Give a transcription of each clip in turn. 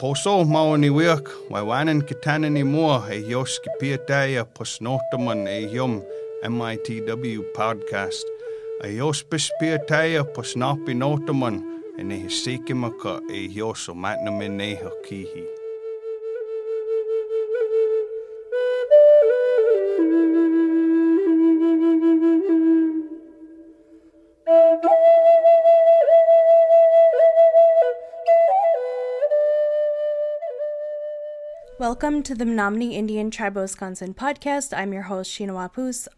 Poso mauni wirk, vai wanen kitanani more, a yoski piataya posnotaman a yum MITW podcast. A yospis piataya posnapi notaman, and a hisikimaka a yoso matnamin a kihi. Welcome to the Menominee Indian Tribe of Wisconsin podcast. I'm your host, Sheena Wapus.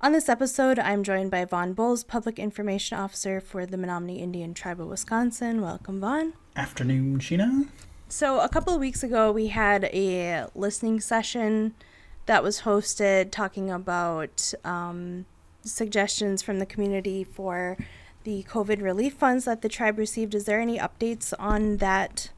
On this episode, I'm joined by Vaughn Bowles, Public Information Officer for the Menominee Indian Tribe of Wisconsin. Welcome, Vaughn. Afternoon, Sheena. So, a couple of weeks ago, we had a listening session that was hosted talking about um, suggestions from the community for the COVID relief funds that the tribe received. Is there any updates on that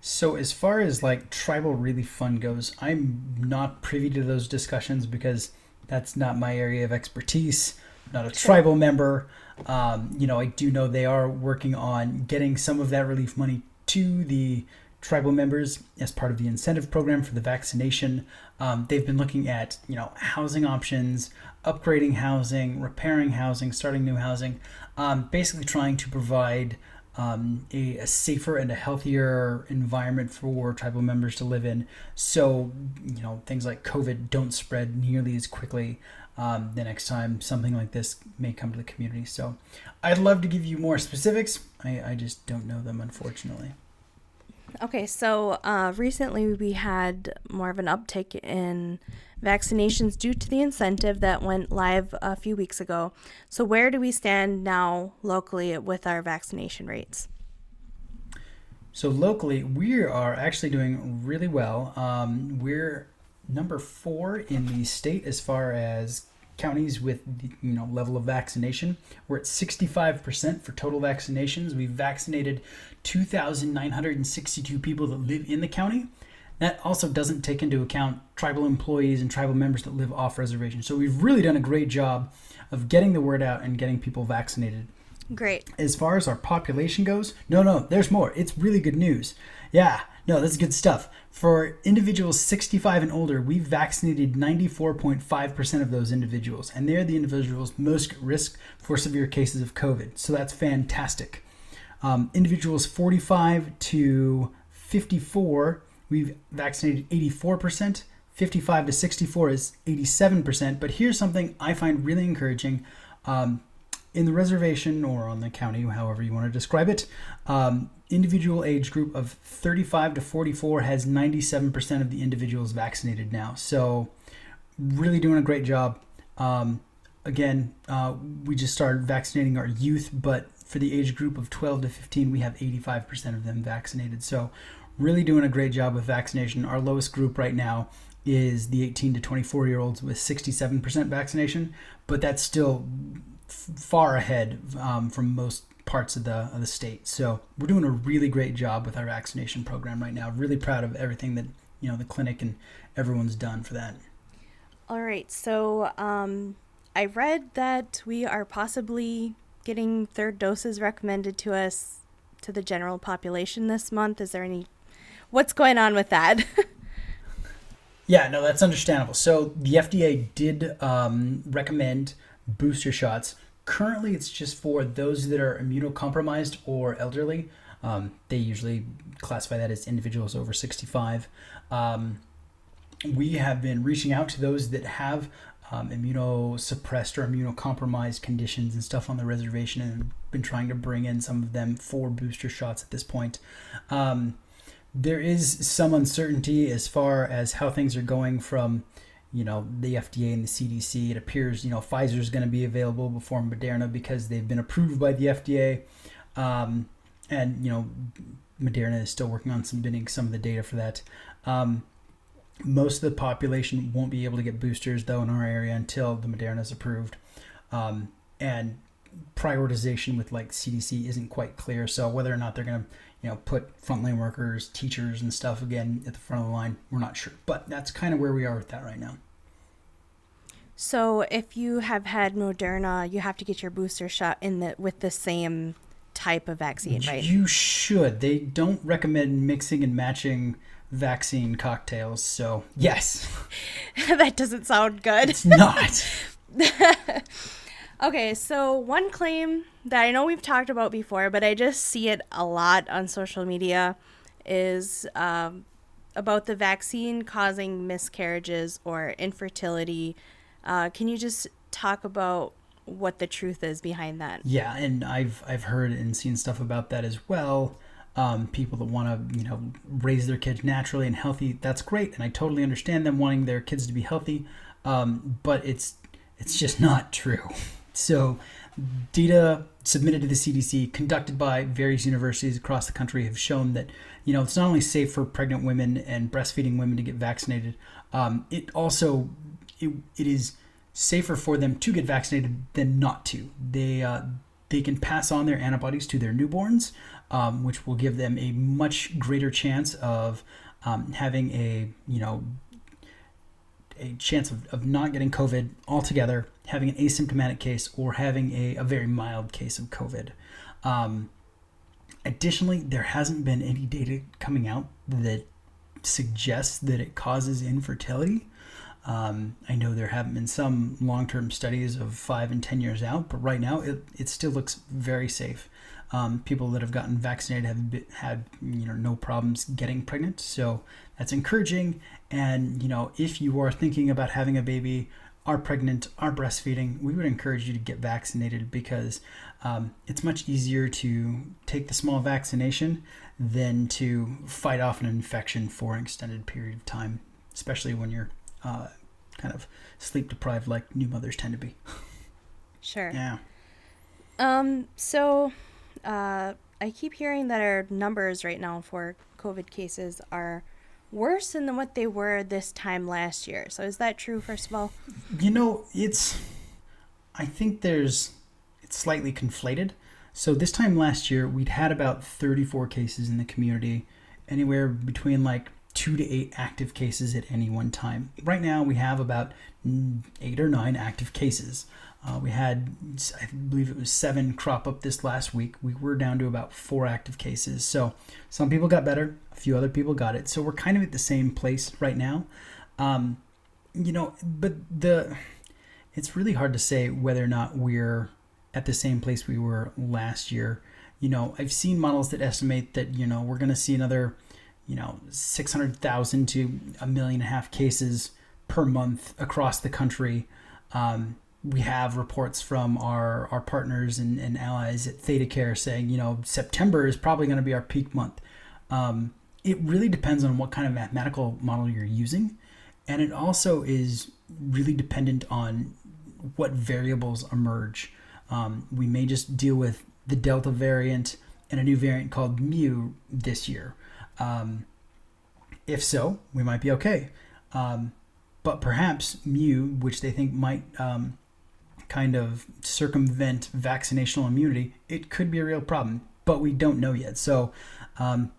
so as far as like tribal relief fund goes, I'm not privy to those discussions because that's not my area of expertise. I'm not a tribal member. Um, you know, I do know they are working on getting some of that relief money to the tribal members as part of the incentive program for the vaccination. Um, they've been looking at you know housing options, upgrading housing, repairing housing, starting new housing, um, basically trying to provide um, a, a, safer and a healthier environment for tribal members to live in. So, you know, things like COVID don't spread nearly as quickly um, the next time something like this may come to the community. So, I'd love to give you more specifics. I, I just don't know them, unfortunately. Okay, so uh, recently we had more of an uptick in vaccinations due to the incentive that went live a few weeks ago. So, where do we stand now locally with our vaccination rates? So, locally, we are actually doing really well. Um, we're number four in the state as far as counties with you know level of vaccination. We're at 65% for total vaccinations. We've vaccinated 2,962 people that live in the county. That also doesn't take into account tribal employees and tribal members that live off reservation. So we've really done a great job of getting the word out and getting people vaccinated. Great. As far as our population goes, no, no, there's more. It's really good news. Yeah, no, that's good stuff. For individuals 65 and older, we've vaccinated 94.5% of those individuals, and they're the individuals most at risk for severe cases of COVID. So that's fantastic. Um, individuals 45 to 54 We've vaccinated 84%. 55 to 64 is 87%. But here's something I find really encouraging. Um, in the reservation or on the county, however you want to describe it, um, individual age group of 35 to 44 has 97% of the individuals vaccinated now. So, really doing a great job. Um, again, uh, we just started vaccinating our youth, but for the age group of 12 to 15, we have 85% of them vaccinated. So, really doing a great job with vaccination. Our lowest group right now is the 18 to 24 year olds with 67% vaccination, but that's still f- far ahead um, from most parts of the of the state. So we're doing a really great job with our vaccination program right now. Really proud of everything that you know the clinic and everyone's done for that. All right, so um, I read that we are possibly getting third doses recommended to us to the general population this month. Is there any what's going on with that? yeah, no, that's understandable. So the FDA did um, recommend booster shots. Currently, it's just for those that are immunocompromised or elderly. Um, they usually classify that as individuals over 65. Um, we have been reaching out to those that have um, immunosuppressed or immunocompromised conditions and stuff on the reservation and been trying to bring in some of them for booster shots at this point. Um, there is some uncertainty as far as how things are going from you know the FDA and the CDC. It appears you know Pfizer is going to be available before Moderna because they've been approved by the FDA, um, and you know Moderna is still working on submitting some of the data for that. Um, most of the population won't be able to get boosters though in our area until the Moderna is approved, um, and prioritization with like CDC isn't quite clear. So whether or not they're going to you know, put frontline workers, teachers, and stuff again at the front of the line. We're not sure, but that's kind of where we are with that right now. So, if you have had Moderna, you have to get your booster shot in the with the same type of vaccine, right? You should. They don't recommend mixing and matching vaccine cocktails. So, yes, that doesn't sound good. it's not. Okay, so one claim that I know we've talked about before, but I just see it a lot on social media is um, about the vaccine causing miscarriages or infertility. Uh, can you just talk about what the truth is behind that? Yeah, and I've I've heard and seen stuff about that as well. Um, people that want to you know raise their kids naturally and healthy, that's great, and I totally understand them wanting their kids to be healthy. Um, but it's it's just not true. So, data submitted to the CDC, conducted by various universities across the country, have shown that you know it's not only safe for pregnant women and breastfeeding women to get vaccinated, um, it also it, it is safer for them to get vaccinated than not to. They uh, they can pass on their antibodies to their newborns, um, which will give them a much greater chance of um, having a you know a chance of, of not getting COVID altogether, having an asymptomatic case, or having a, a very mild case of COVID. Um, additionally, there hasn't been any data coming out that suggests that it causes infertility. Um, I know there haven't been some long term studies of five and 10 years out, but right now it, it still looks very safe. Um, people that have gotten vaccinated have been, had you know no problems getting pregnant, so that's encouraging. And you know if you are thinking about having a baby, are pregnant, are breastfeeding, we would encourage you to get vaccinated because um, it's much easier to take the small vaccination than to fight off an infection for an extended period of time, especially when you're uh, kind of sleep deprived like new mothers tend to be. Sure. Yeah. Um, so uh, I keep hearing that our numbers right now for COVID cases are worse than what they were this time last year. So is that true, first of all? You know, it's. I think there's. It's slightly conflated. So this time last year, we'd had about 34 cases in the community, anywhere between like two to eight active cases at any one time. Right now, we have about eight or nine active cases. Uh, we had, I believe it was seven crop up this last week. We were down to about four active cases. So some people got better, a few other people got it. So we're kind of at the same place right now. Um, you know, but the it's really hard to say whether or not we're at the same place we were last year. You know, I've seen models that estimate that you know we're going to see another, you know, six hundred thousand to a million and a half cases per month across the country. Um, we have reports from our, our partners and, and allies at ThedaCare saying, you know, September is probably going to be our peak month. Um, it really depends on what kind of mathematical model you're using. And it also is really dependent on what variables emerge. Um, we may just deal with the Delta variant and a new variant called Mu this year. Um, if so, we might be okay. Um, but perhaps Mu, which they think might um, kind of circumvent vaccinational immunity, it could be a real problem, but we don't know yet. So um,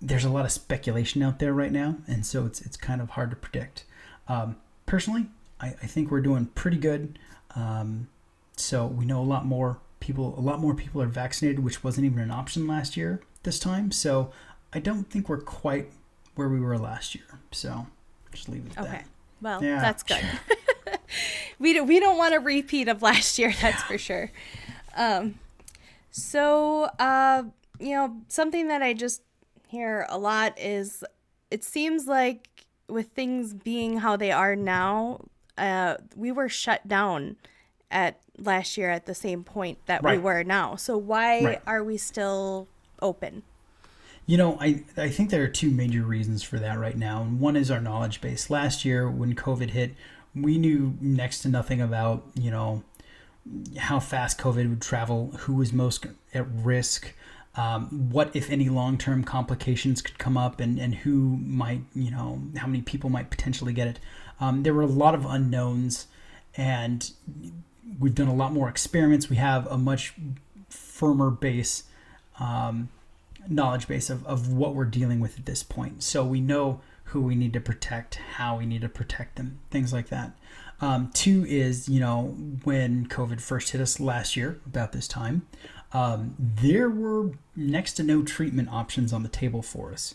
there's a lot of speculation out there right now, and so it's it's kind of hard to predict. Um, personally, I, I, think we're doing pretty good. Um, so we know a lot more people. A lot more people are vaccinated, which wasn't even an option last year. This time, so I don't think we're quite where we were last year. So just leave it at okay. that. Well, yeah. that's good. we don't we don't want a repeat of last year, that's for sure. Um, so uh, you know, something that I just hear a lot is it seems like with things being how they are now, uh, we were shut down at last year at the same point that right. we were now. So why right. are we still open? You know, I, I think there are two major reasons for that right now. And one is our knowledge base. Last year, when COVID hit, we knew next to nothing about, you know, how fast COVID would travel, who was most at risk, um, what, if any, long term complications could come up, and, and who might, you know, how many people might potentially get it. Um, there were a lot of unknowns, and we've done a lot more experiments. We have a much firmer base, um, knowledge base of, of what we're dealing with at this point. So we know who we need to protect, how we need to protect them, things like that. Um, two is, you know, when COVID first hit us last year, about this time, um, there were next to no treatment options on the table for us.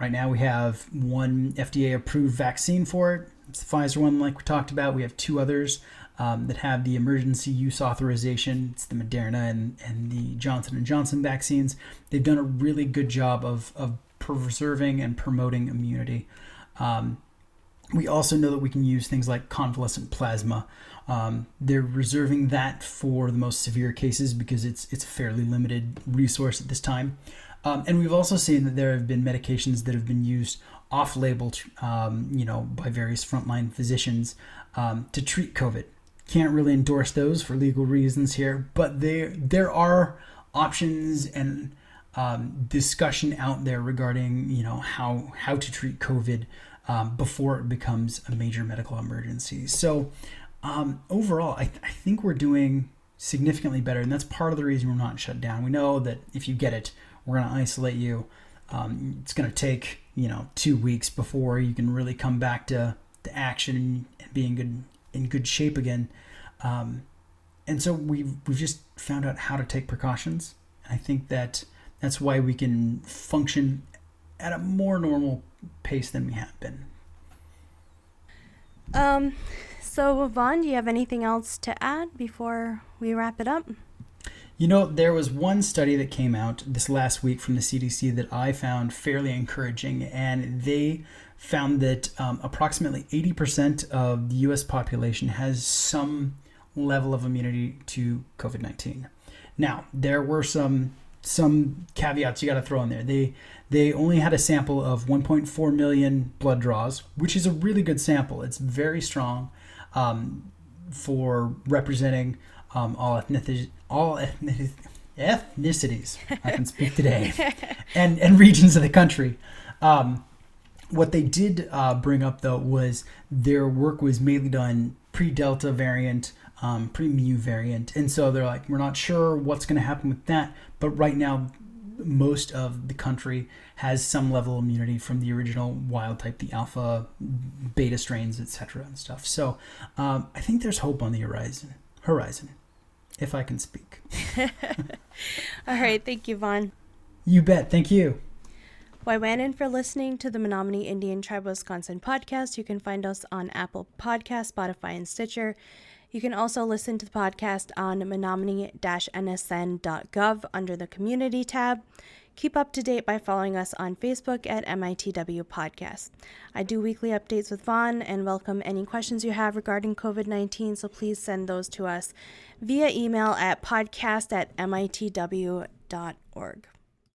Right now, we have one FDA approved vaccine for it. It's the Pfizer one, like we talked about. We have two others um, that have the emergency use authorization. It's the Moderna and, and the Johnson and Johnson vaccines. They've done a really good job of, of preserving and promoting immunity. Um, we also know that we can use things like convalescent plasma. Um, they're reserving that for the most severe cases because it's it's a fairly limited resource at this time. Um, and we've also seen that there have been medications that have been used off-label, um, you know, by various frontline physicians um, to treat COVID. Can't really endorse those for legal reasons here, but there there are options and um, discussion out there regarding you know how how to treat COVID um, before it becomes a major medical emergency. So um, overall, I, th- I think we're doing significantly better, and that's part of the reason we're not shut down. We know that if you get it, we're going to isolate you. Um, it's going to take you know two weeks before you can really come back to, to action and, be in good in good shape again. Um, and so we've we've just found out how to take precautions. I think that that's why we can function at a more normal pace than we have been. Um, so Vaughn, do you have anything else to add before we wrap it up? You know, there was one study that came out this last week from the CDC that I found fairly encouraging, and they found that um, approximately 80% of the US population has some level of immunity to COVID 19. Now, there were some some caveats you got to throw in there. They they only had a sample of 1.4 million blood draws, which is a really good sample. It's very strong um, for representing um, all ethnicities. All ethnicities. ethnicities. I can speak today, and and regions of the country. Um, what they did uh, bring up though was their work was mainly done pre-Delta variant, um, pre-Mu variant, and so they're like, we're not sure what's going to happen with that, but right now most of the country has some level of immunity from the original wild type, the alpha, beta strains, etc. and stuff. So um, I think there's hope on the horizon. Horizon, if I can speak. All right, thank you, Vaughn. You bet. Thank you. Waiwanan for listening to the Menominee Indian Tribe Wisconsin podcast. You can find us on Apple Podcast, Spotify, and Stitcher. You can also listen to the podcast on menominee-nsn.gov under the Community tab. Keep up to date by following us on Facebook at MITW Podcast. I do weekly updates with Vaughn and welcome any questions you have regarding COVID 19, so please send those to us via email at podcast at mitw.org.